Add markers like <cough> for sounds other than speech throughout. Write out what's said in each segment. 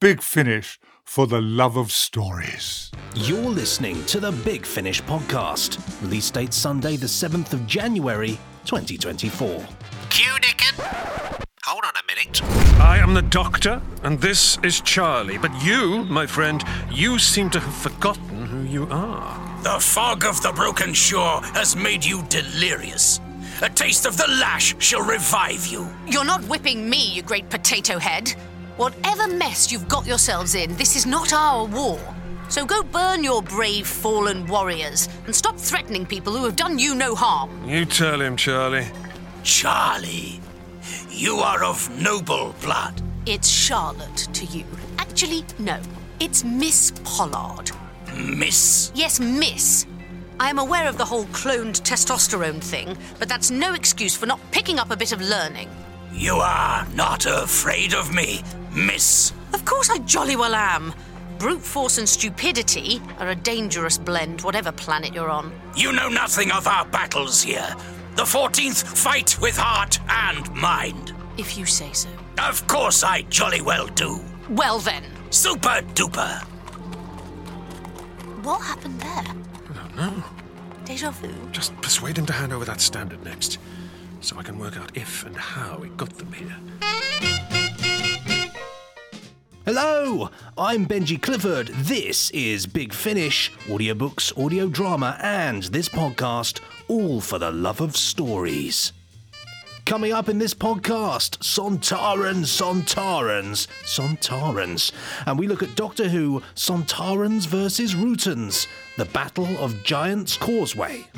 Big Finish for the love of stories. You're listening to the Big Finish podcast. Release date Sunday, the 7th of January, 2024. Q Dickon. Hold on a minute. I am the doctor, and this is Charlie. But you, my friend, you seem to have forgotten who you are. The fog of the broken shore has made you delirious. A taste of the lash shall revive you. You're not whipping me, you great potato head. Whatever mess you've got yourselves in, this is not our war. So go burn your brave fallen warriors and stop threatening people who have done you no harm. You tell him, Charlie. Charlie, you are of noble blood. It's Charlotte to you. Actually, no. It's Miss Pollard. Miss. Yes, Miss. I am aware of the whole cloned testosterone thing, but that's no excuse for not picking up a bit of learning. You are not afraid of me, Miss. Of course I jolly well am. Brute force and stupidity are a dangerous blend, whatever planet you're on. You know nothing of our battles here. The 14th fight with heart and mind. If you say so. Of course I jolly well do. Well then, Super duper. what happened there? I don't know. Deja vu? Just persuade him to hand over that standard next, so I can work out if and how he got them here. Hello, I'm Benji Clifford. This is Big Finish, audiobooks, audio drama, and this podcast, all for the love of stories. Coming up in this podcast, Sontarans, Sontarans, Sontarans. And we look at Doctor Who, Sontarans versus Rutans, the Battle of Giant's Causeway.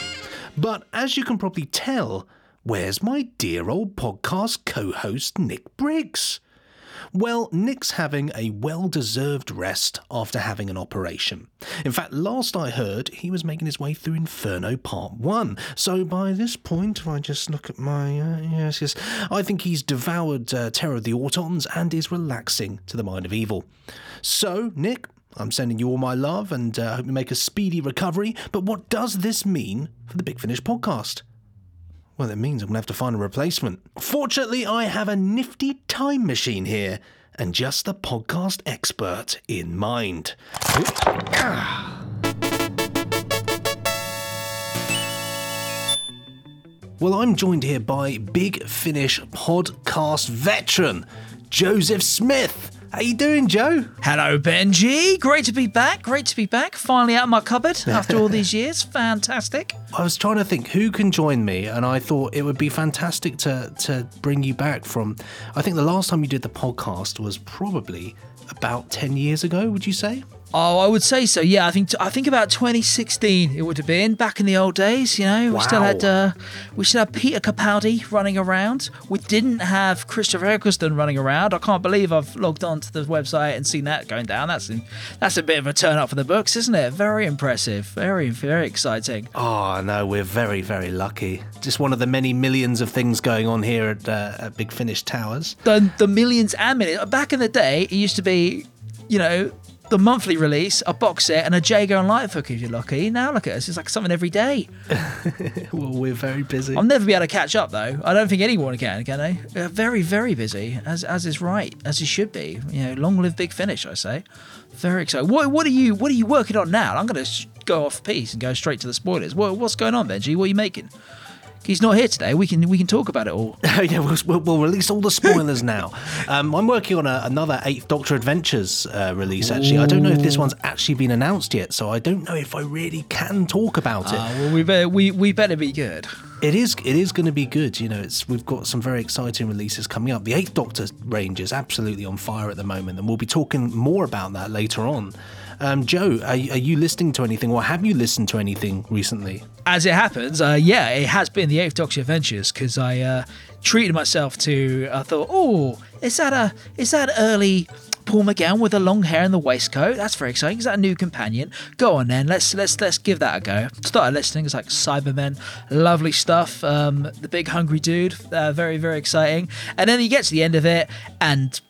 But as you can probably tell, where's my dear old podcast co host, Nick Briggs? Well, Nick's having a well deserved rest after having an operation. In fact, last I heard, he was making his way through Inferno Part 1. So by this point, if I just look at my. Uh, yes, yes, I think he's devoured uh, Terror of the Autons and is relaxing to the mind of evil. So, Nick, I'm sending you all my love and uh, hope you make a speedy recovery. But what does this mean for the Big Finish podcast? Well, that means I'm going to have to find a replacement. Fortunately, I have a nifty time machine here and just the podcast expert in mind. Well, I'm joined here by Big Finish podcast veteran, Joseph Smith. How you doing, Joe? Hello, Benji. Great to be back. Great to be back. Finally out of my cupboard <laughs> after all these years. Fantastic. I was trying to think who can join me, and I thought it would be fantastic to to bring you back from. I think the last time you did the podcast was probably about ten years ago. Would you say? Oh, I would say so. Yeah, I think I think about 2016 it would have been back in the old days. You know, we still had uh, we still had Peter Capaldi running around. We didn't have Christopher Eccleston running around. I can't believe I've logged onto the website and seen that going down. That's that's a bit of a turn up for the books, isn't it? Very impressive. Very very exciting. Oh no, we're very very lucky. Just one of the many millions of things going on here at, uh, at Big Finish Towers. the the millions and millions. Back in the day, it used to be, you know, the monthly release, a box set, and a Jago and Litefoot if you're lucky. Now look at us, it's like something every day. <laughs> Well, we're very busy. I'll never be able to catch up though. I don't think anyone can, can they? Uh, very, very busy, as as is right, as it should be. You know, long live Big Finish, I say. Very excited. What what are you what are you working on now? I'm going to go off piece and go straight to the spoilers. What, what's going on, Benji? What are you making? He's not here today. We can we can talk about it all. <laughs> yeah, we'll, we'll, we'll release all the spoilers now. Um, I'm working on a, another Eighth Doctor Adventures uh, release. Actually, I don't know if this one's actually been announced yet, so I don't know if I really can talk about it. Uh, well, we better we, we better be good. It is it is going to be good. You know, it's we've got some very exciting releases coming up. The Eighth Doctor range is absolutely on fire at the moment, and we'll be talking more about that later on. Um, Joe, are, are you listening to anything, or have you listened to anything recently? as it happens, uh, yeah, it has been the Eighth Doctor Adventures because I uh, treated myself to. I thought, oh, is that a is that early Paul McGann with the long hair and the waistcoat? That's very exciting. Is that a new companion? Go on then, let's let's let's give that a go. Started listening. It's like Cybermen, lovely stuff. Um, the big hungry dude, uh, very very exciting. And then you get to the end of it and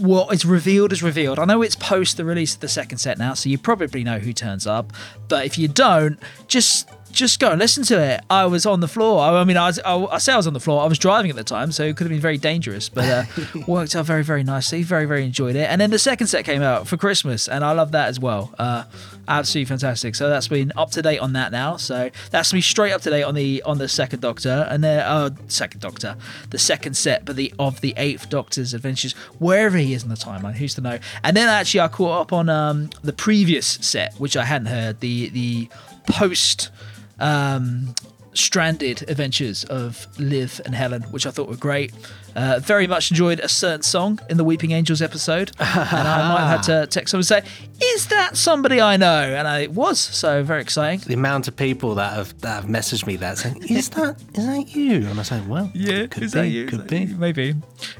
what is revealed is revealed. I know it's post the release of the second set now, so you probably know who turns up. But if you don't, just just go and listen to it. I was on the floor. I, I mean, I, was, I, I say I was on the floor. I was driving at the time, so it could have been very dangerous, but uh, <laughs> worked out very, very nicely. Very, very enjoyed it. And then the second set came out for Christmas, and I love that as well. Uh, absolutely fantastic. So that's been up to date on that now. So that's me straight up to date on the on the second Doctor, and then uh, second Doctor, the second set, but the of the Eighth Doctor's adventures, wherever he is in the timeline, who's to know? And then actually, I caught up on um, the previous set, which I hadn't heard, the the post um, stranded adventures of Liv and Helen, which I thought were great. Uh, very much enjoyed a certain song in the Weeping Angels episode, <laughs> and I might have had to text someone and say, "Is that somebody I know?" And I it was so very exciting. The amount of people that have that have messaged me that saying, "Is <laughs> that is that you?" And I say, "Well, yeah, could be, could be." Maybe.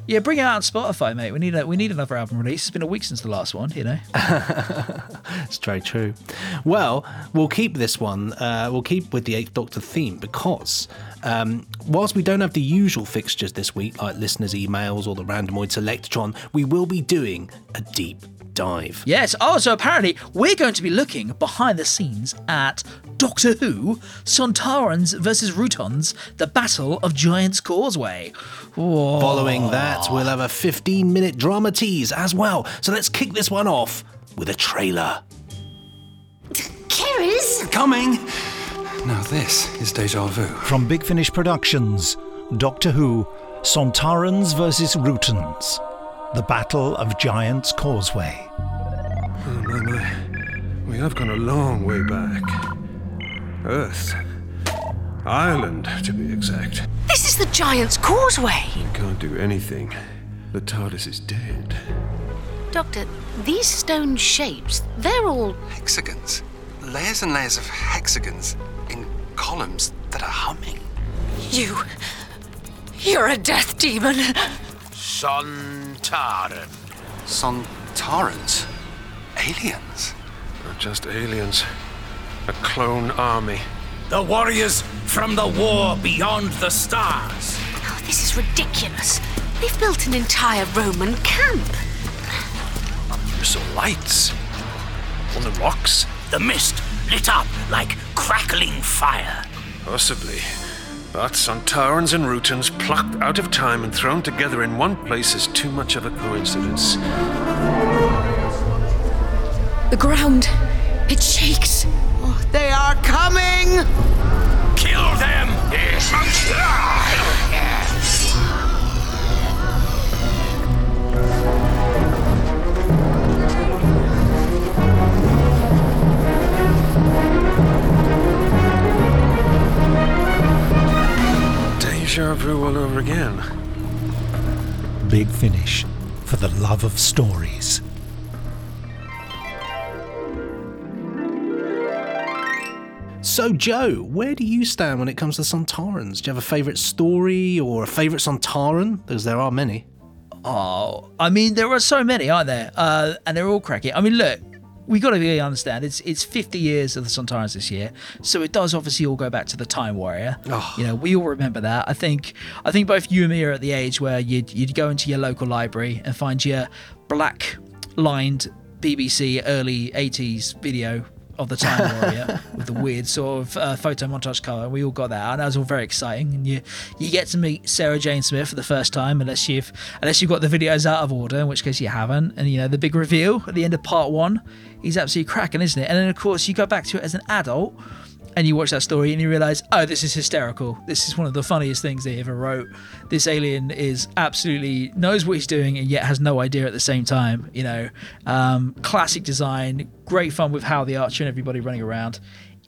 Yeah, bring it out on Spotify, mate. We need a, we need another album release. It's been a week since the last one, you know. <laughs> It's very true. Well, we'll keep this one. Uh, we'll keep with the Eighth Doctor theme because um, whilst we don't have the usual fixtures this week, like listeners' emails or the randomoid selectron, we will be doing a deep dive. Yes. Oh, so apparently we're going to be looking behind the scenes at Doctor Who, Sontarans versus Rutans, the Battle of Giant's Causeway. Whoa. Following that, we'll have a 15 minute drama tease as well. So let's kick this one off with a trailer. C'rizz? Coming! Now this is deja vu. From Big Finish Productions, Doctor Who, Sontarans vs. Rutans, The Battle of Giant's Causeway. Oh, my, my. We have gone a long way back. Earth. Ireland, to be exact. This is the Giant's Causeway. We can't do anything. The TARDIS is dead. Doctor, these stone shapes, they're all. Hexagons. Layers and layers of hexagons in columns that are humming. You. You're a death demon. Sontaran. Sontarans. Aliens. Not just aliens. A clone army. The warriors from the war beyond the stars. Oh, this is ridiculous. They've built an entire Roman camp. You saw lights. On the rocks, the mist lit up like crackling fire. Possibly. But Sontarans and Rutans plucked out of time and thrown together in one place is too much of a coincidence. The ground, it shakes. Oh, they are coming! Kill them! Deja vu all over again. Big Finish, for the love of stories. So, Joe, where do you stand when it comes to Sontarans? Do you have a favourite story or a favourite Sontaran? Because there are many. Oh, I mean, there are so many, aren't there? Uh, and they're all cracking. I mean, look, we got to really understand it's it's 50 years of the Sontarans this year, so it does obviously all go back to the Time Warrior. Oh. You know, we all remember that. I think I think both you and me are at the age where you'd you'd go into your local library and find your black lined BBC early 80s video of the Time Warrior with the weird sort of uh, photo montage cover. We all got that, and that was all very exciting. And you you get to meet Sarah Jane Smith for the first time, unless you've unless you've got the videos out of order, in which case you haven't. And you know the big reveal at the end of part one, he's absolutely cracking, isn't it? And then of course you go back to it as an adult. And you watch that story and you realize, oh, this is hysterical. This is one of the funniest things they ever wrote. This alien is absolutely knows what he's doing and yet has no idea at the same time. You know, um, classic design, great fun with how the Archer and everybody running around.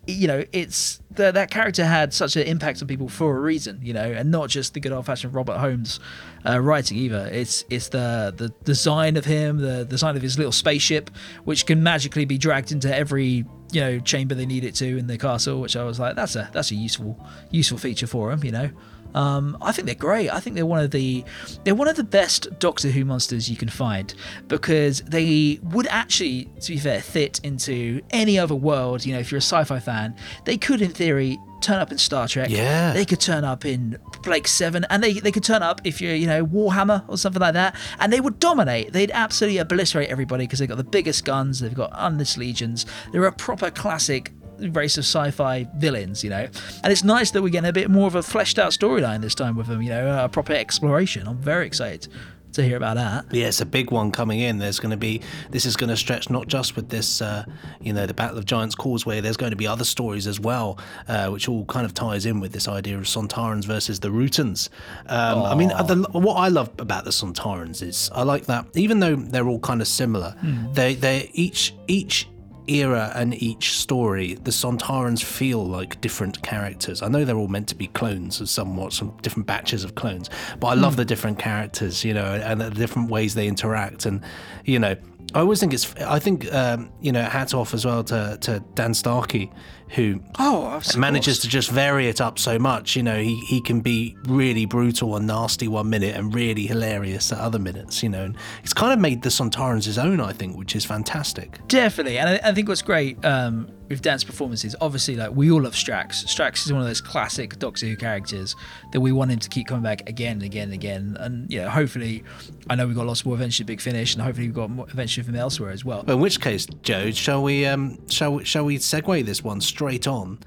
You know, it's the, that character had such an impact on people for a reason. You know, and not just the good old fashioned Robert Holmes uh, writing either. It's it's the the design of him, the design of his little spaceship, which can magically be dragged into every you know chamber they need it to in the castle. Which I was like, that's a that's a useful useful feature for them, You know. Um, I think they're great. I think they're one of the they're one of the best Doctor Who monsters you can find because they would actually, to be fair, fit into any other world. You know, if you're a sci-fi fan, they could, in theory, turn up in Star Trek. Yeah. They could turn up in Blake Seven, and they they could turn up if you're you know Warhammer or something like that, and they would dominate. They'd absolutely obliterate everybody because they've got the biggest guns. They've got endless legions. They're a proper classic race of sci-fi villains, you know. And it's nice that we're getting a bit more of a fleshed out storyline this time with them, you know, a proper exploration. I'm very excited to hear about that. Yeah, it's a big one coming in. There's going to be this is going to stretch not just with this, uh, you know, the Battle of Giants Causeway. There's going to be other stories as well, uh, which all kind of ties in with this idea of Sontarans versus the Rutans. Um, I mean, the, what I love about the Sontarans is I like that even though they're all kind of similar, they they each each era and each story, the Sontarans feel like different characters. I know they're all meant to be clones of somewhat, some different batches of clones, but I love the different characters, you know, and the different ways they interact. And, you know, I always think it's, I think, um, you know, hats off as well to, to Dan Starkey, who Oh, manages to just vary it up so much. You know, he, he can be really brutal and nasty one minute and really hilarious at other minutes, you know. And he's kind of made the Sontarans his own, I think, which is fantastic. Definitely, and I, I think what's great um, with Dan's performances, obviously, like we all love Strax. Strax is one of those classic Doctor Who characters that we want him to keep coming back again and again and again. And you know, hopefully, I know we've got lots more of Big Finish, and hopefully we've got more adventures from elsewhere as well. In which case, Joe, shall we um, shall we, shall we segue this one straight on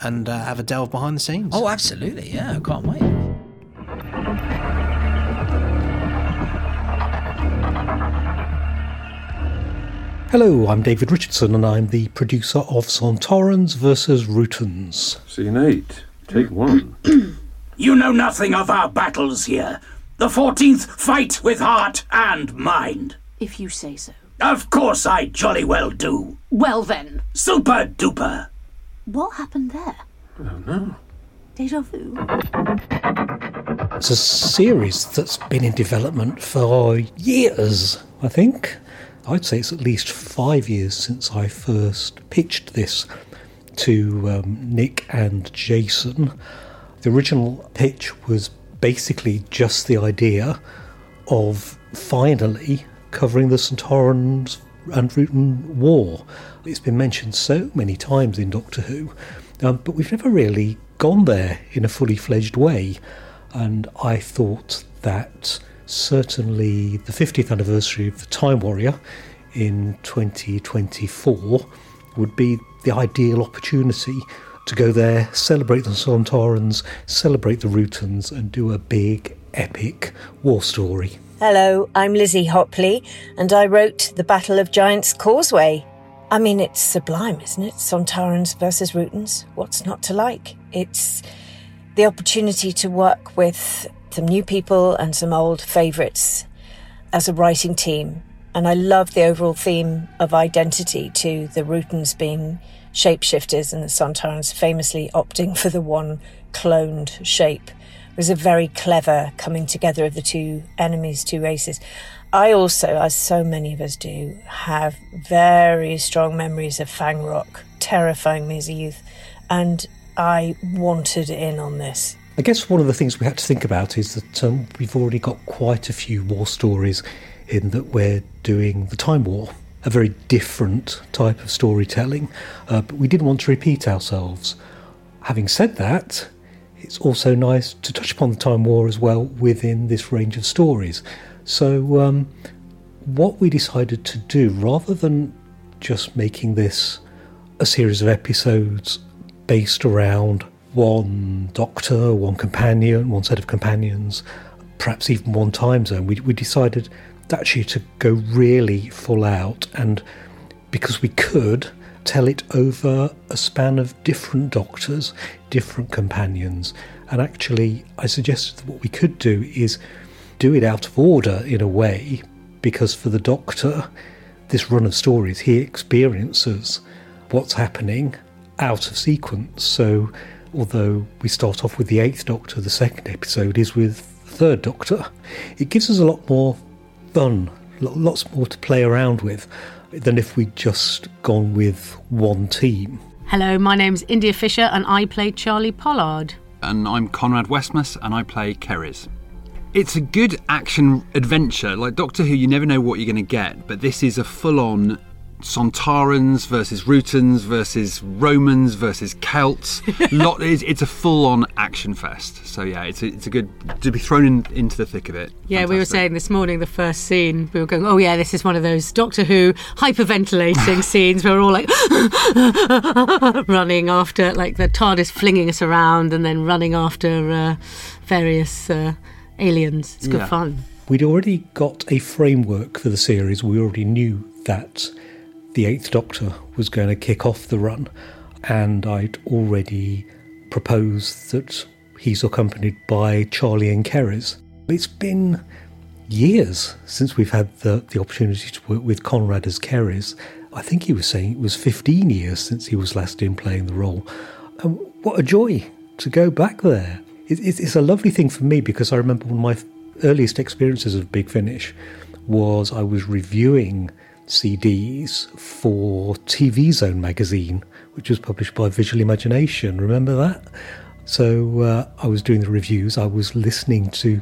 and uh, have a delve behind the scenes? Oh, absolutely, yeah, I can't wait. Hello, I'm David Richardson, and I'm the producer of Sontarans versus Rutans. Scene 8. Take one. <clears throat> You know nothing of our battles here. The 14th fight with heart and mind. If you say so. Of course I jolly well do. Well then, Super duper. What happened there? Oh no. Deja vu? It's a series that's been in development for years, I think. I'd say it's at least five years since I first pitched this to um, Nick and Jason. The original pitch was basically just the idea of finally covering the Sontarans and Rutan War. It's been mentioned so many times in Doctor Who, um, but we've never really gone there in a fully fledged way. And I thought that certainly the 50th anniversary of the Time Warrior in 2024 would be the ideal opportunity to go there, celebrate the Sontarans, celebrate the Rutans, and do a big, epic war story. Hello, I'm Lizzie Hopley, and I wrote The Battle of Giants Causeway. I mean, it's sublime, isn't it? Sontarans versus Rutans. What's not to like? It's the opportunity to work with some new people and some old favourites as a writing team. And I love the overall theme of identity to the Rutans being shapeshifters and the Sontarans famously opting for the one cloned shape. It was a very clever coming together of the two enemies, two races. I also, as so many of us do, have very strong memories of Fang Rock, terrifying me as a youth, and I wanted in on this. I guess one of the things we had to think about is that um, we've already got quite a few war stories in that we're doing the Time War, a very different type of storytelling, uh, but we didn't want to repeat ourselves. Having said that, it's also nice to touch upon the Time War as well within this range of stories. So, um, what we decided to do, rather than just making this a series of episodes based around one doctor, one companion, one set of companions, perhaps even one time zone, we, we decided actually to go really full out and because we could tell it over a span of different doctors, different companions. And actually, I suggested that what we could do is do it out of order in a way, because for the doctor, this run of stories, he experiences what's happening out of sequence. So, although we start off with the eighth doctor, the second episode is with the third doctor, it gives us a lot more fun, lots more to play around with than if we'd just gone with one team. Hello, my name's India Fisher and I play Charlie Pollard. And I'm Conrad Westmaas and I play C'rizz. It's a good action adventure. Like Doctor Who, you never know what you're going to get, but this is a full on Sontarans versus Rutans versus Romans versus Celts. <laughs> Lot, it's, it's a full-on action fest. So yeah, it's a, it's a good to be thrown in, into the thick of it. Yeah, we were saying this morning, the first scene, we were going, oh, yeah, this is one of those Doctor Who hyperventilating <laughs> scenes where we're all like <laughs> running after, like the TARDIS flinging us around and then running after uh, various uh, aliens. It's good Yeah. fun. We'd already got a framework for the series. We already knew that the Eighth Doctor was going to kick off the run, and I'd already proposed that he's accompanied by Charlie and C'rizz. It's been years since we've had the, the opportunity to work with Conrad as C'rizz. I think he was saying it was 15 years since he was last in playing the role. And what a joy to go back there. It, it, it's a lovely thing for me because I remember one of my earliest experiences of Big Finish was I was reviewing CDs for TV Zone magazine, which was published by Visual Imagination. Remember that? So uh, I was doing the reviews, I was listening to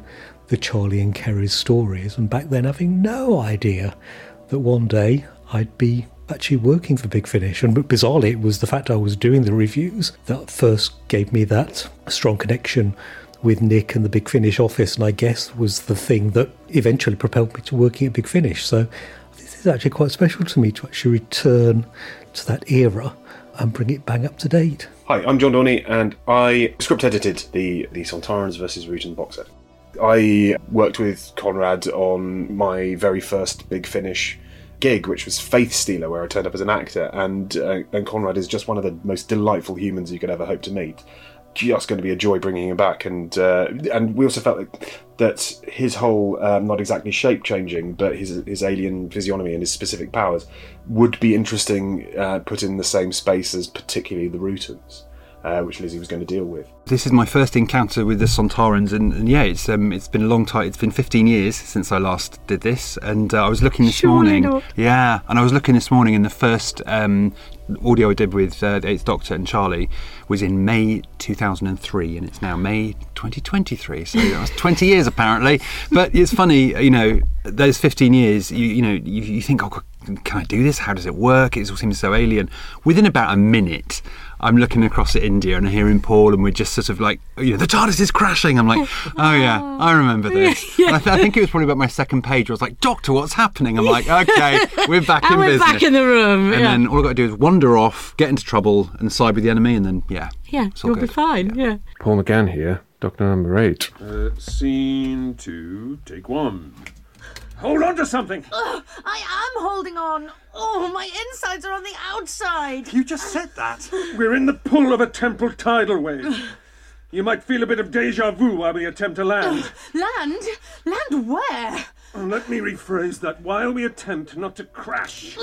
the Charlie and C'rizz stories, and back then having no idea that one day I'd be actually working for Big Finish. And bizarrely, it was the fact I was doing the reviews that first gave me that strong connection with Nick and the Big Finish office, and I guess was the thing that eventually propelled me to working at Big Finish. So this is actually quite special to me to actually return to that era and bring it bang up to date. Hi, I'm John Dorney, and I script edited the the Sontarans versus Rutan box set. I worked with Conrad on my very first Big Finish gig, which was Faith Stealer, where I turned up as an actor, and uh, and Conrad is just one of the most delightful humans you could ever hope to meet. Just going to be a joy bringing him back, and uh, and we also felt like that his whole um, not exactly shape changing, but his his alien physiognomy and his specific powers would be interesting uh, put in the same space as particularly the Rutans, uh, which Lizzie was going to deal with. This is my first encounter with the Sontarans, and, and yeah, it's um, it's been a long time. It's been 15 years since I last did this, and uh, I was looking this Surely morning. not. Yeah, and I was looking this morning, and the first um, audio I did with uh, the Eighth Doctor and Charlie was in May 2003, and it's now May 2023. So that was 20 years apparently. But it's funny, you know, those 15 years, you you know, you, you think, oh, can I do this? How does it work? It all seems so alien. Within about a minute. I'm looking across at India and hearing Paul, and we're just sort of like, you know, the TARDIS is crashing. I'm like, <laughs> oh yeah, I remember this. <laughs> And I, th- I think it was probably about my second page. Where I was like, Doctor, what's happening? I'm like, <laughs> okay, we're back And in we're business. back in the room, And yeah. then all I've got to do is wander off, get into trouble, and side with the enemy, and then yeah, Yeah, it's all you'll be good. fine. Yeah. Paul McGann here, Doctor number eight. Uh, scene two, take one. Hold on to something! Ugh, I am holding on. Oh, my insides are on the outside. You just said that. We're in the pull of a temporal tidal wave. You might feel a bit of deja vu while we attempt to land. Land? Land where? Uh, Let me rephrase that. While we attempt not to crash.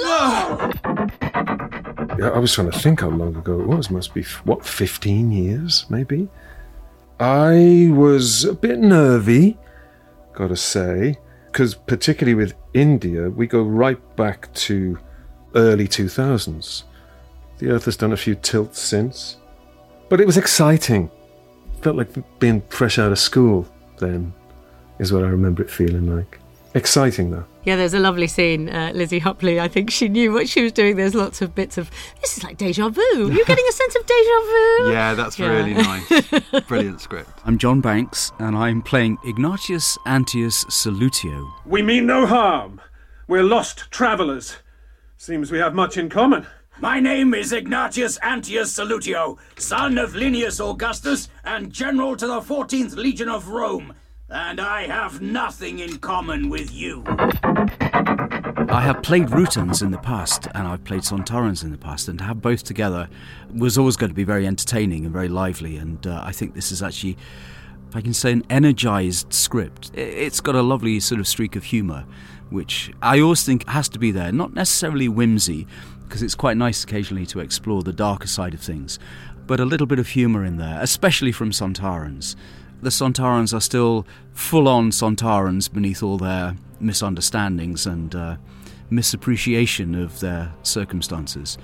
Yeah, I was trying to think how long ago it was. Must be, what, 15 years, maybe? I was a bit nervy, gotta say, because particularly with India, we go right back to early 2000s. The Earth has done a few tilts since. But it was exciting. Felt like being fresh out of school then, is what I remember it feeling like. Exciting, though. Yeah, there's a lovely scene. Uh, Lizzie Hopley, I think she knew what she was doing. There's lots of bits of, this is like deja vu. You're getting a sense of deja vu. <laughs> Yeah, that's Yeah. really nice. <laughs> Brilliant script. I'm John Banks, and I'm playing Ignatius Antius Salutio. We mean no harm. We're lost travelers. Seems we have much in common. My name is Ignatius Antius Salutio, son of Linnaeus Augustus and general to the 14th Legion of Rome, and I have nothing in common with you. I have played Rutans in the past, and I've played Sontarans in the past, and to have both together was always going to be very entertaining and very lively. And uh, I think this is actually, if I can say, an energized script. It's got a lovely sort of streak of humour, which I always think has to be there. Not necessarily whimsy, because it's quite nice occasionally to explore the darker side of things, but a little bit of humour in there, especially from Sontarans. The Sontarans are still full on Sontarans beneath all their misunderstandings and uh, misappreciation of their circumstances.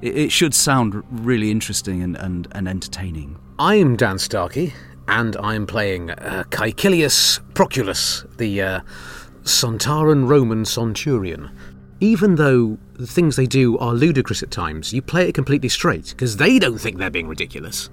It, it should sound really interesting and, and, and entertaining. I'm Dan Starkey, and I'm playing uh, Caecilius Proculus, the uh, Sontaran Roman centurion. even though the things they do are ludicrous at times, you play it completely straight because they don't think they're being ridiculous.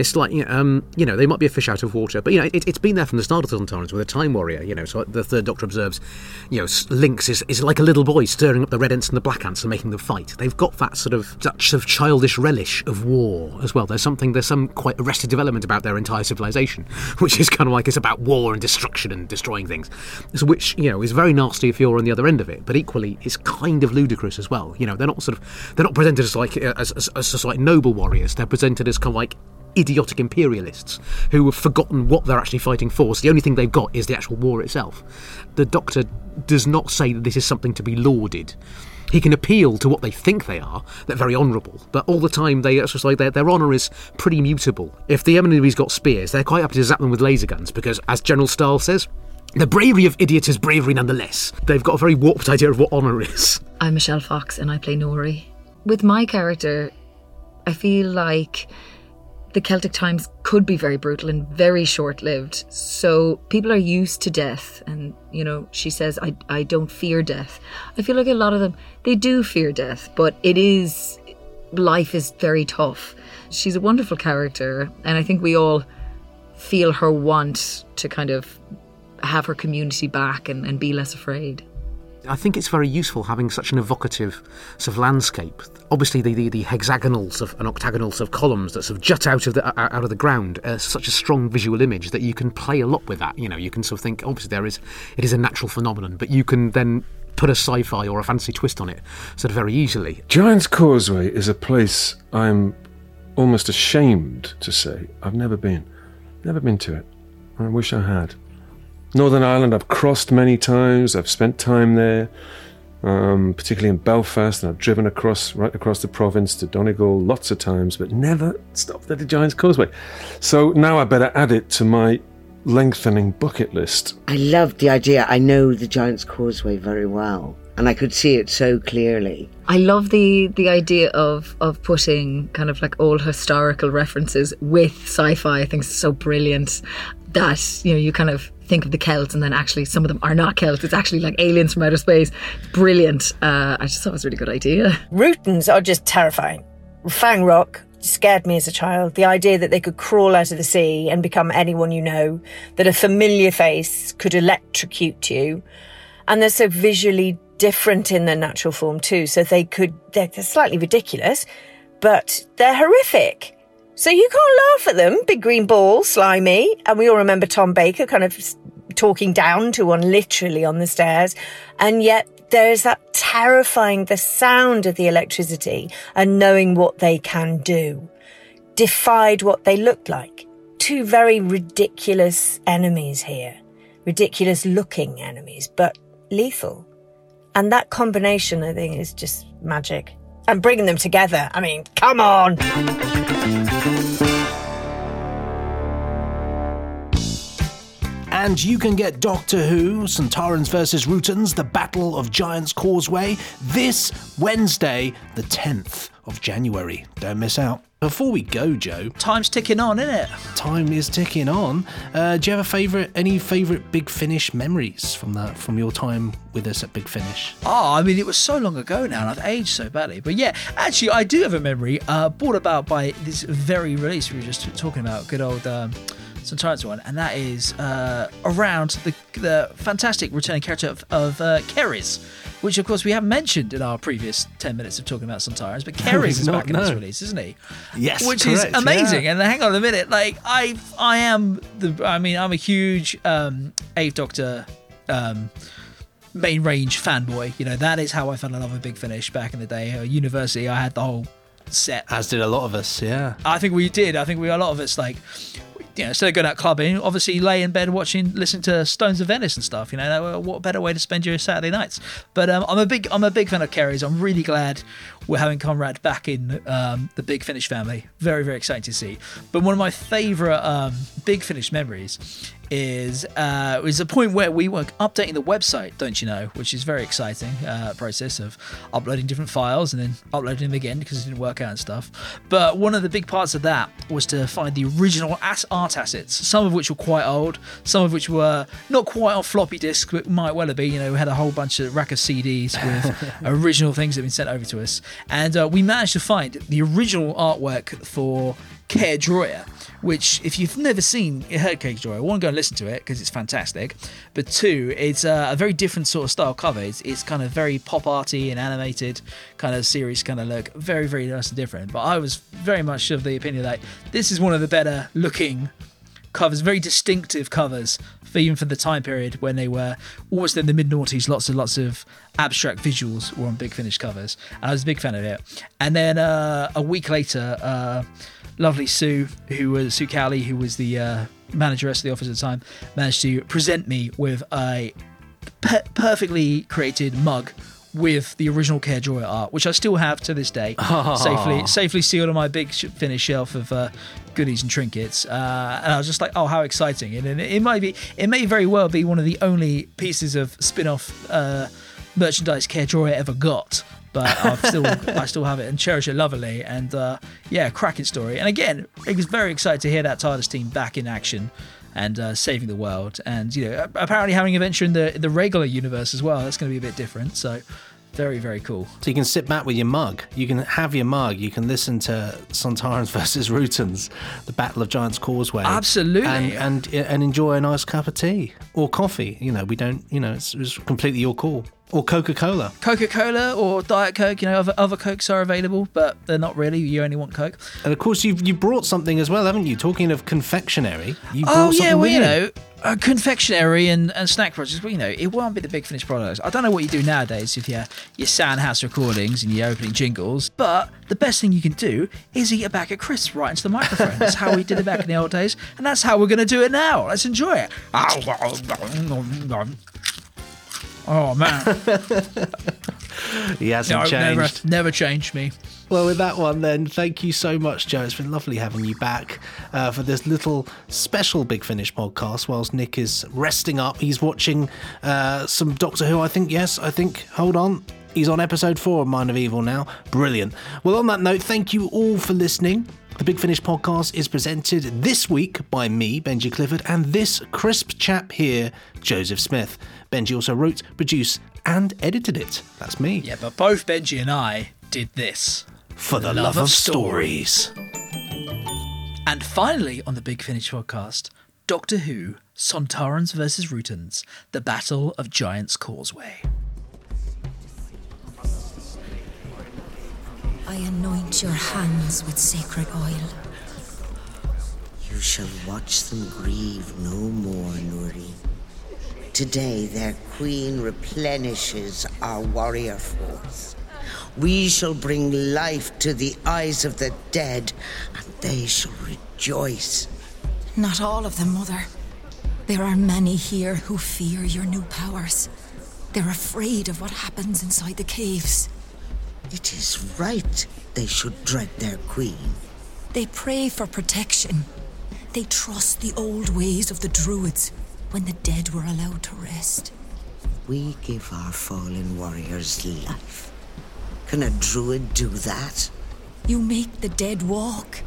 It's like, you know, um, you know, they might be a fish out of water, but, you know, it, it's been there from the start of Sontarans with a Time Warrior, you know, so the Third Doctor observes, you know, Linx is, is like a little boy stirring up the Red Ants and the Black Ants and making them fight. They've got that sort of, that of childish relish of war as well. There's something, there's some quite arrested development about their entire civilization, <laughs> which is kind of like it's about war and destruction and destroying things, so which, you know, is very nasty if you're on the other end of it, but equally is kind of ludicrous as well. You know, they're not sort of, they're not presented as like, uh, as, as, as, as like noble warriors, they're presented as kind of like idiotic imperialists who have forgotten what they're actually fighting for. So the only thing they've got is the actual war itself. The Doctor does not say that this is something to be lauded. He can appeal to what they think they are, they're very honourable, but all the time they it's just like their, their honour is pretty mutable. If the enemy's got spears, they're quite happy to zap them with laser guns because, as General Staal says, the bravery of idiots is bravery nonetheless. They've got a very warped idea of what honour is. I'm Michelle Fox and I play Nori. With my character, I feel like the Celtic times could be very brutal and very short lived. So people are used to death. And, you know, she says, I, I don't fear death. I feel like a lot of them, they do fear death, but it is, life is very tough. She's a wonderful character. And I think we all feel her want to kind of have her community back and, and be less afraid. I think it's very useful having such an evocative sort of landscape. Obviously, the, the, the hexagonals of and octagonals of columns that sort of jut out of the uh, out of the ground are such a strong visual image that you can play a lot with that. You know, you can sort of think, obviously, there is it is a natural phenomenon, but you can then put a sci-fi or a fantasy twist on it sort of very easily. Giant's Causeway is a place I'm almost ashamed to say I've never been. Never been to it. I wish I had. Northern Ireland, I've crossed many times. I've spent time there, um, particularly in Belfast, and I've driven across right across the province to Donegal lots of times, but never stopped at the Giant's Causeway. So now I better add it to my lengthening bucket list. I love the idea. I know the Giant's Causeway very well, and I could see it so clearly. I love the the idea of of putting kind of like all historical references with sci-fi. I think it's so brilliant that you know you kind of think of the Celts and then actually some of them are not Celts. It's actually like aliens from outer space. Brilliant. Uh, I just thought it was a really good idea. <laughs> Rutans are just terrifying. Fang Rock scared me as a child. The idea that they could crawl out of the sea and become anyone you know, that a familiar face could electrocute you. And they're so visually different in their natural form too. So they could, they're, they're slightly ridiculous, but they're horrific. So you can't laugh at them. Big green ball, slimy. And we all remember Tom Baker kind of talking down to one literally on the stairs. And yet there is that terrifying, the sound of the electricity and knowing what they can do defied what they looked like. Two very ridiculous enemies here. Ridiculous looking enemies, but lethal. And that combination, I think, is just magic. And bringing them together, I mean, come on! And you can get Doctor Who, Sontarans vs. Rutans, The Battle of Giants Causeway this Wednesday, the 10th of January. Don't miss out. Before we go, Joe, time's ticking on, isn't it? Time is ticking on. Uh, do you have a favourite, any favourite Big Finish memories from that, from your time with us at Big Finish? Oh, I mean, it was so long ago now, and I've aged so badly. But yeah, actually, I do have a memory uh, brought about by this very release we were just talking about. Good old. Um, Sontarans one, and that is uh, around the the fantastic returning character of, of uh, which of course we haven't mentioned in our previous ten minutes of talking about Sontarans, but No, we've is not, back in this release, isn't he? Yes, which correct, is amazing. yeah. And hang on a minute, like I I am the I mean I'm a huge um, Eighth Doctor. Um, main range fanboy you know that is how i fell in love with big finish back in the day uh, university i had the whole set As did a lot of us, yeah. I think we did. I think we a lot of us like you know, instead of going out clubbing, obviously lay in bed watching, listening to Stones of Venice and stuff. You know, what better way to spend your Saturday nights? But um, I'm a big, I'm a big fan of C'rizz. I'm really glad we're having Conrad back in um, the Big Finish family. Very, very exciting to see. But one of my favourite um, Big Finish memories is uh, is a point where we were updating the website, don't you know, which is very exciting uh, process of uploading different files and then uploading them again because it didn't work out and stuff. But one of the big parts of that was to find the original art assets, some of which were quite old, some of which were not quite on floppy disks, but might well have been. You know, we had a whole bunch of rack of CDs with <laughs> original things that had been sent over to us. And uh, we managed to find the original artwork for Caerdroia, which, if you've never seen it, heard Caerdroia, one, go and listen to it because it's fantastic. But two, it's uh, a very different sort of style cover. It's, it's kind of very pop arty and animated kind of series kind of look. Very, very nice and different. But I was very much of the opinion that this is one of the better looking covers, very distinctive covers, even for the time period when they were almost in the mid noughties. Lots and lots of abstract visuals were on Big Finish covers. And I was a big fan of it. And then uh, a week later, uh, lovely Sue, who was Sue Cowley, who was the uh, manageress of the office at the time, managed to present me with a pe- perfectly created mug with the original Caerdroia art, which I still have to this day, Aw. <laughs> safely safely sealed on my big sh- finished shelf of uh, goodies and trinkets. Uh, and I was just like, oh, how exciting! And, and it might be, it may very well be one of the only pieces of spin-off uh, merchandise Caerdroia ever got. But I've still, <laughs> I still have it and cherish it lovingly. And uh, yeah, cracking story. And again, it was very excited to hear that TARDIS team back in action and uh, saving the world. And you know, apparently having adventure in the the regular universe as well. That's going to be a bit different. So very, very cool. So you can sit back with your mug. You can have your mug. You can listen to Sontarans <laughs> versus Rutans, the Battle of Giants Causeway. Absolutely. and and and enjoy a nice cup of tea or coffee. You know, we don't. You know, it's, it's completely your call. Or Coca Cola. Coca Cola or Diet Coke. You know, other other Cokes are available, but they're not really. You only want Coke. And of course, you've you brought something as well, haven't you? Talking of confectionery, you brought Oh something yeah, well you know, uh, confectionery and, and snack projects. Well, you know, it won't be the big finished products. I don't know what you do nowadays with your your Soundhouse recordings and your opening jingles, but the best thing you can do is eat a bag of crisps right into the microphone. that's how we did it back in the old days, and that's how we're going to do it now. Let's enjoy it. Oh man, <laughs> He hasn't no, never, changed. never changed me. Well, with that one, then, thank you so much, Joe. It's been lovely having you back uh, for this little special Big Finish podcast. Whilst Nick is resting up, he's watching uh, some Doctor Who. I think, yes, I think. Hold on. He's on episode four of Mind of Evil now. Brilliant. Well, on that note, thank you all for listening. The Big Finish podcast is presented this week by me, Benji Clifford, and this crisp chap here, Joseph Smith. Benji also wrote, produced, and edited it. That's me. Yeah, but both Benji and I did this For the love of stories. And finally, on the Big Finish podcast, Doctor Who, Sontarans versus Rutans, the Battle of Giants Causeway. I anoint your hands with sacred oil. You shall watch them grieve no more, Nuri. Today their queen replenishes our warrior force. We shall bring life to the eyes of the dead, and they shall rejoice. Not all of them, Mother. There are many here who fear your new powers. They're afraid of what happens inside the caves. It is right they should dread their queen. They pray for protection. They trust the old ways of the Druids when the dead were allowed to rest. We give our fallen warriors life. Can a druid do that? You make the dead walk.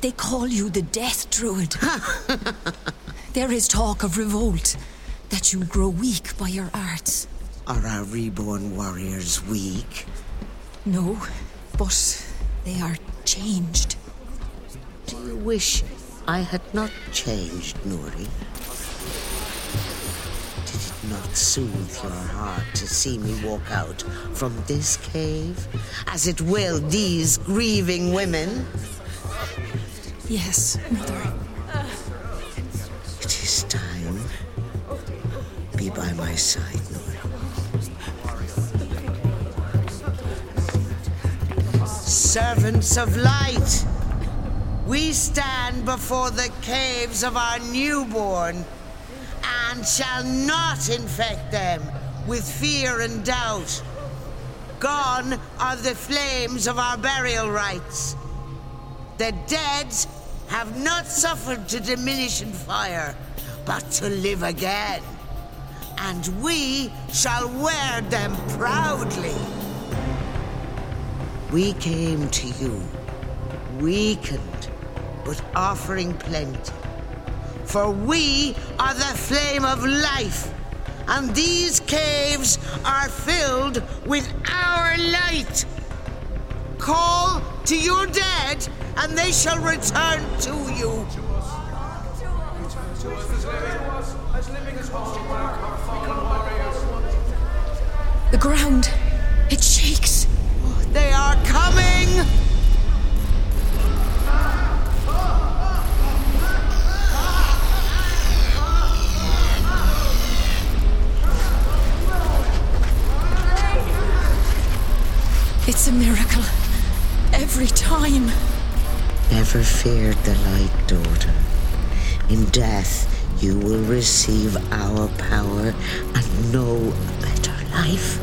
They call you the Death Druid. <laughs> there is talk of revolt, that you grow weak by your arts. Are our reborn warriors weak? No, but they are changed. Do you wish I had not changed, Nuri? Did it not soothe your heart to see me walk out from this cave, as it will these grieving women? Yes, Mother. It is time. Be by my side, Servants of light, we stand before the caves of our newborn and shall not infect them with fear and doubt. Gone are the flames of our burial rites. The dead have not suffered to diminish in fire, but to live again. And we shall wear them proudly. We came to you, weakened, but offering plenty. For we are the flame of life, and these caves are filled with our light. Call to your dead, and they shall return to you. The ground. They are coming! It's a miracle. Every time. Never feared the light, daughter. In death, you will receive our power and know a better life.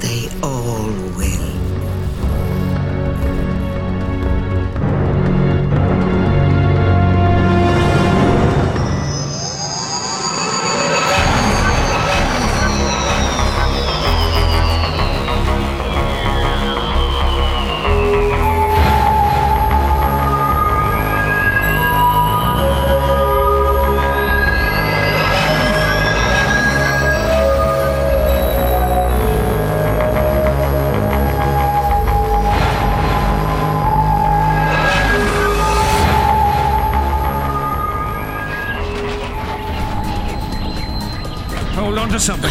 They all will. Hold on to something.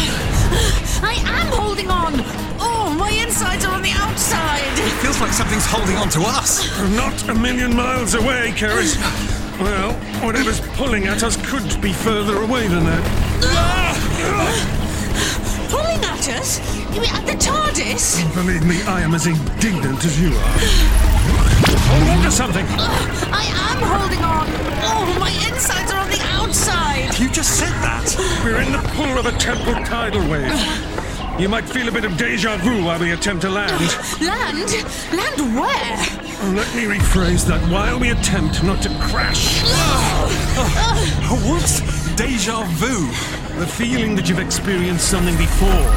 I am holding on. Oh, my insides are on the outside. It feels like something's holding on to us. We're not a million miles away, C'rizz. Well, whatever's pulling at us could be further away than that. Pulling at us? You mean at the TARDIS? Believe me, I am as indignant as you are. Hold on to something. I am holding on. Oh, my insides are on the outside. You just said that. We're in the pull of a temporal tidal wave. You might feel a bit of deja vu while we attempt to land. <gasps> Land? Land where? Let me rephrase that. While we attempt not to crash. What's deja vu? The feeling that you've experienced something before.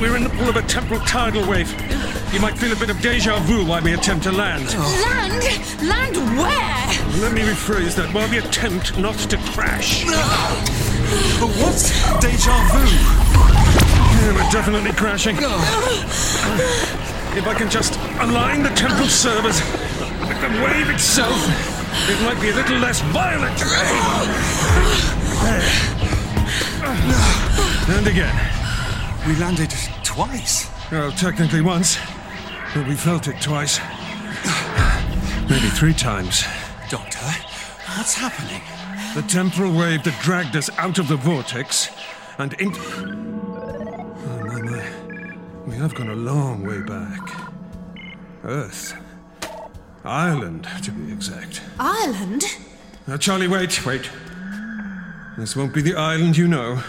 We're in the pull of a temporal tidal wave. You might feel a bit of deja vu while we attempt to land. Land? Land where? Let me rephrase that. While we attempt not to crash. But what's deja vu? Yeah, we're definitely crashing. If I can just align the temple servers with the wave itself, it might be a little less violent. And again. We landed twice. Well, technically once, but we felt it twice. Maybe three times. Doctor, what's happening? The temporal wave that dragged us out of the vortex and into. Oh, my, my. We have gone a long way back. Earth. Ireland, to be exact. Ireland? Now, Charley, wait, wait. This won't be the island you know.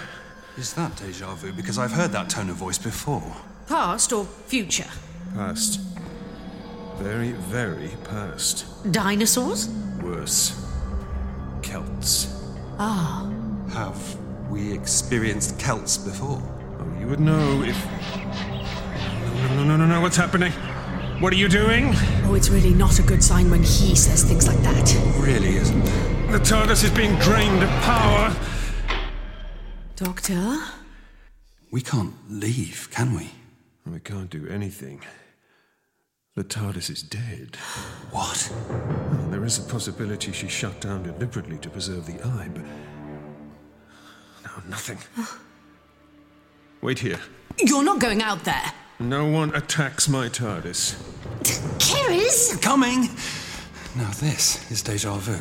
Is that deja vu? Because I've heard that tone of voice before. Past or future? Past. Very, very past. Dinosaurs? Worse. Celts. Ah. Have we experienced Celts before? Oh, you would know if. No, no, no, no, no, what's happening? What are you doing? Oh, it's really not a good sign when he says things like that. Really isn't. The TARDIS is being drained of power. Doctor? We can't leave, can we? We can't do anything. The TARDIS is dead. What? Well, there is a possibility she shut down deliberately to preserve the eye, but. No, nothing. <gasps> Wait here. You're not going out there. No one attacks my TARDIS. C'rizz? Coming! Now, this is deja vu.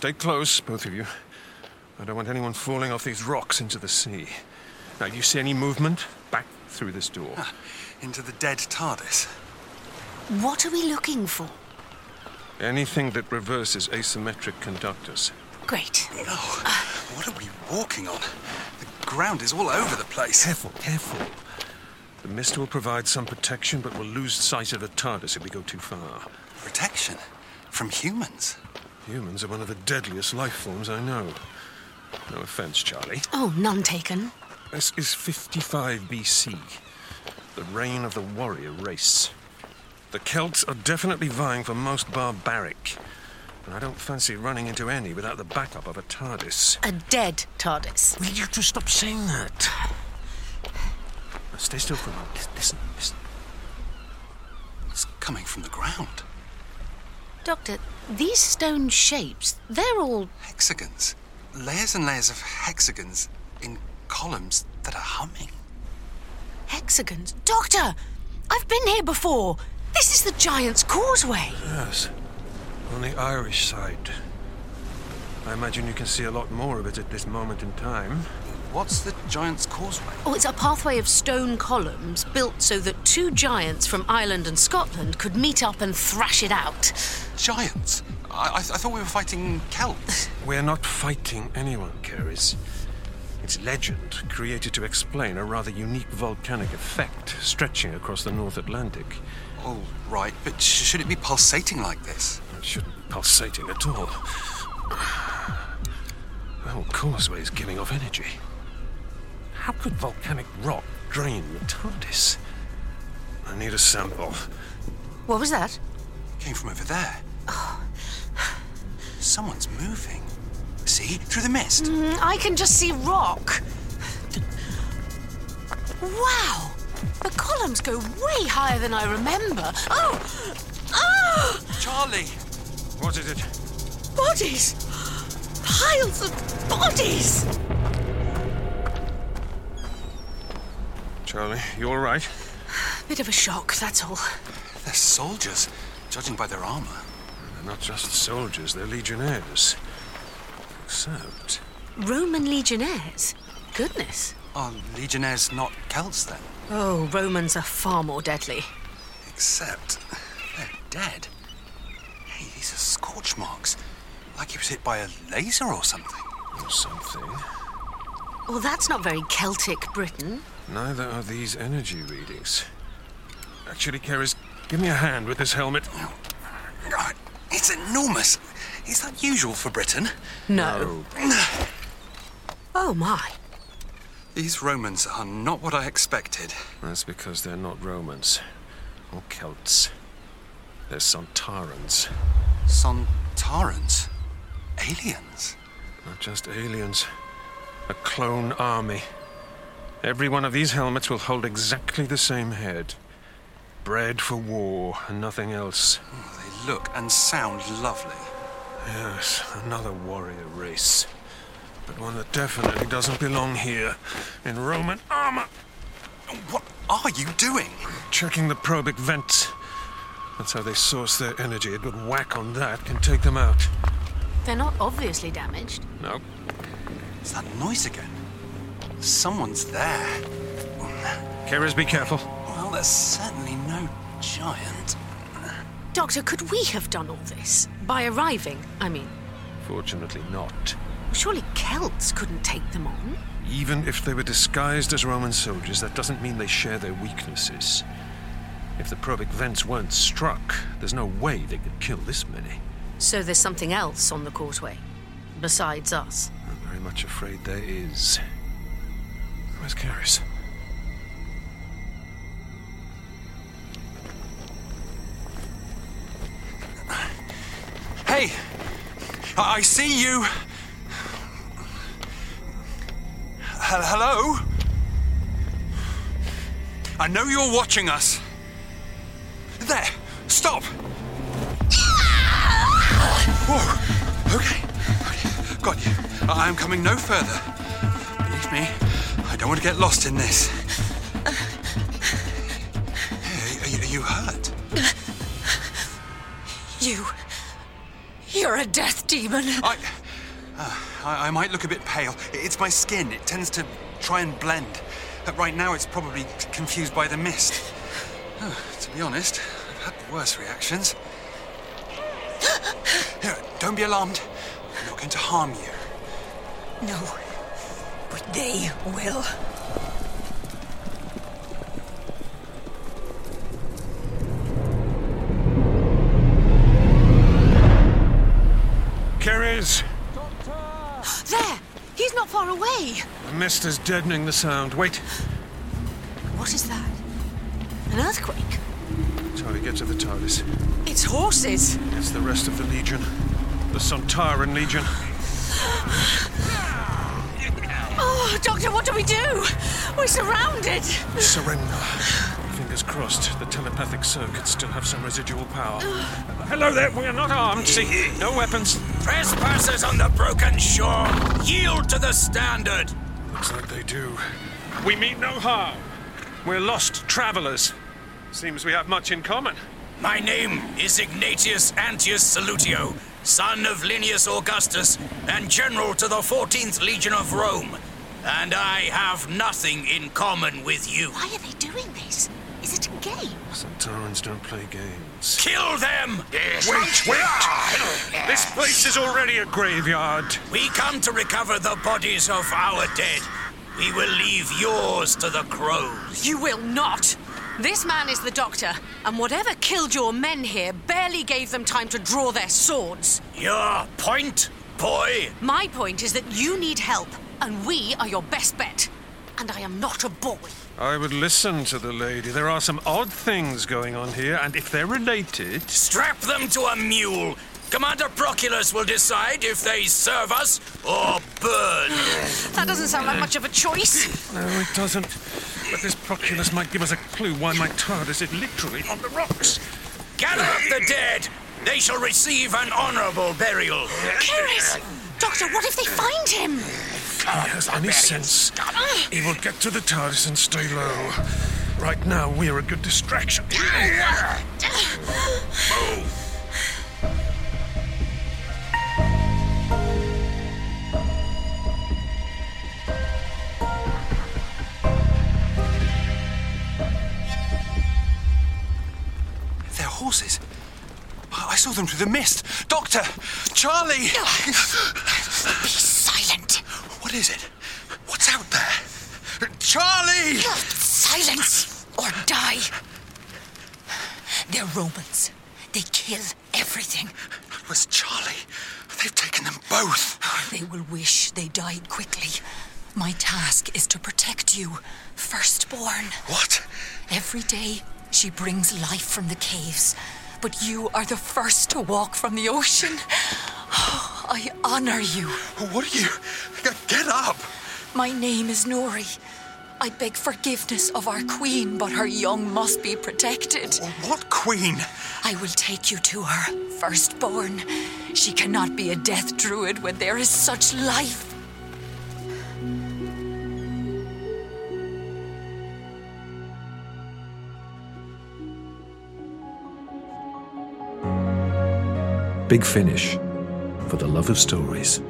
Stay close, both of you. I don't want anyone falling off these rocks into the sea. Now, do you see any movement? Back through this door. Ah, into the dead TARDIS. What are we looking for? Anything that reverses asymmetric conductors. Great. Oh, what are we walking on? The ground is all over the place. Careful, careful. The mist will provide some protection, but we'll lose sight of the TARDIS if we go too far. Protection? From humans? Humans are one of the deadliest life forms I know. No offense, Charley. Oh, none taken. This is 55 BC, the reign of the warrior race. The Celts are definitely vying for most barbaric, and I don't fancy running into any without the backup of a TARDIS. A dead TARDIS. Will you just stop saying that? Now stay still for a moment. Listen, listen. It's coming from the ground. Doctor, these stone shapes, they're all. Hexagons. Layers and layers of hexagons in columns that are humming. hexagons. Doctor! I've been here before! This is the Giant's Causeway! Yes, on the Irish side. I imagine you can see a lot more of it at this moment in time. What's the Giant's Causeway? Oh, it's a pathway of stone columns built so that two giants from Ireland and Scotland could meet up and thrash it out. Giants? I, I, I thought we were fighting Celts. <laughs> We're not fighting anyone, C'rizz. It's legend created to explain a rather unique volcanic effect stretching across the North Atlantic. Oh, right, but sh- should it be pulsating like this? It shouldn't be pulsating at all. <sighs> The whole causeway is giving off energy. How could volcanic rock drain the TARDIS? I need a sample. What was that? Came from over there. <sighs> Someone's moving. See? Through the mist. Mm, I can just see rock. Wow! The columns go way higher than I remember. Oh! Oh! Charley! What is it? Bodies! Piles of bodies! Charley, you all right? Bit of a shock, that's all. They're soldiers, judging by their armor. They're not just soldiers, they're legionnaires. Except. Roman legionnaires? Goodness. Are legionnaires not Celts then? Oh, Romans are far more deadly. Except they're dead. Hey, these are scorch marks. Like he was hit by a laser or something. Or something. Well, that's not very Celtic Britain. Neither are these energy readings. Actually, C'rizz, give me a hand with this helmet. Oh, God, it's enormous. Is that usual for Britain? No. Oh, my. These Romans are not what I expected. That's because they're not Romans or Celts. They're Sontarans. Sontarans? Aliens? Not just aliens. A clone army. Every one of these helmets will hold exactly the same head. Bred for war and nothing else. They look and sound lovely. Yes, another warrior race. But one that definitely doesn't belong here in Roman armor. What are you doing? Checking the probic vents. That's how they source their energy. A good whack on that can take them out. They're not obviously damaged. No. It's that noise again. Someone's there. C'rizz, be careful. Well, there's certainly no giant. Doctor, could we have done all this? By arriving, I mean. Fortunately not. Surely Celts couldn't take them on? Even if they were disguised as Roman soldiers, that doesn't mean they share their weaknesses. If the probic vents weren't struck, there's no way they could kill this many. So there's something else on the causeway, besides us. I'm very much afraid there is. Where's C'rizz? Hey! I I see you! Hel- Hello? I know you're watching us. There! Stop! Whoa! Okay. okay. Got you. I'm coming no further. Me, I don't want to get lost in this. Hey, are you, are you hurt? You. You're a death demon. I, uh, I, I might look a bit pale. It's my skin. It tends to try and blend. Uh, right now, it's probably confused by the mist. Uh, to be honest, I've had worse reactions. Here, don't be alarmed. I'm not going to harm you. No, but they will. C'rizz! There! He's not far away! The mist is deadening the sound. Wait. What is that? An earthquake? Tali, get to the TARDIS. It's horses! It's the rest of the Legion. The Sontaran Legion. <gasps> <laughs> Doctor, what do we do? We're surrounded! Surrender. Fingers crossed, the telepathic circuits still have some residual power. <sighs> Hello there, we are not armed. See, no weapons. Trespassers on the broken shore, yield to the standard. Looks like they do. We mean no harm. We're lost travelers. Seems we have much in common. My name is Ignatius Antius Salutio, son of Linnaeus Augustus and general to the 14th Legion of Rome. And I have nothing in common with you. Why are they doing this? Is it a game? Sontarans don't play games. Kill them! Wait, wait! This place is already a graveyard. We come to recover the bodies of our dead. We will leave yours to the crows. You will not! This man is the doctor, and whatever killed your men here barely gave them time to draw their swords. Your point, boy? My point is that you need help, and we are your best bet. And I am not a boy. I would listen to the lady. There are some odd things going on here, and if they're related. Strap them to a mule. Commander Proculus will decide if they serve us or burn. <sighs> That doesn't sound like much of a choice. <clears throat> No, it doesn't. But this Proculus might give us a clue why my TARDIS is literally on the rocks. Gather up the dead. They shall receive an honorable burial. Curious. Doctor, what if they find him? If he has any sense, he will get to the TARDIS and stay low. Right now, we're a good distraction. Move. They're horses. I saw them through the mist. Doctor! Charley! <laughs> What is it? What's out there? Charley! Silence or die. They're Romans. They kill everything. It was Charley. They've taken them both. They will wish they died quickly. My task is to protect you, firstborn. What? Every day, she brings life from the caves. But you are the first to walk from the ocean. <sighs> I honor you. What are you? Get up! My name is Nori. I beg forgiveness of our queen, but her young must be protected. What queen? I will take you to her, firstborn. She cannot be a death druid when there is such life. Big Finish for the love of stories.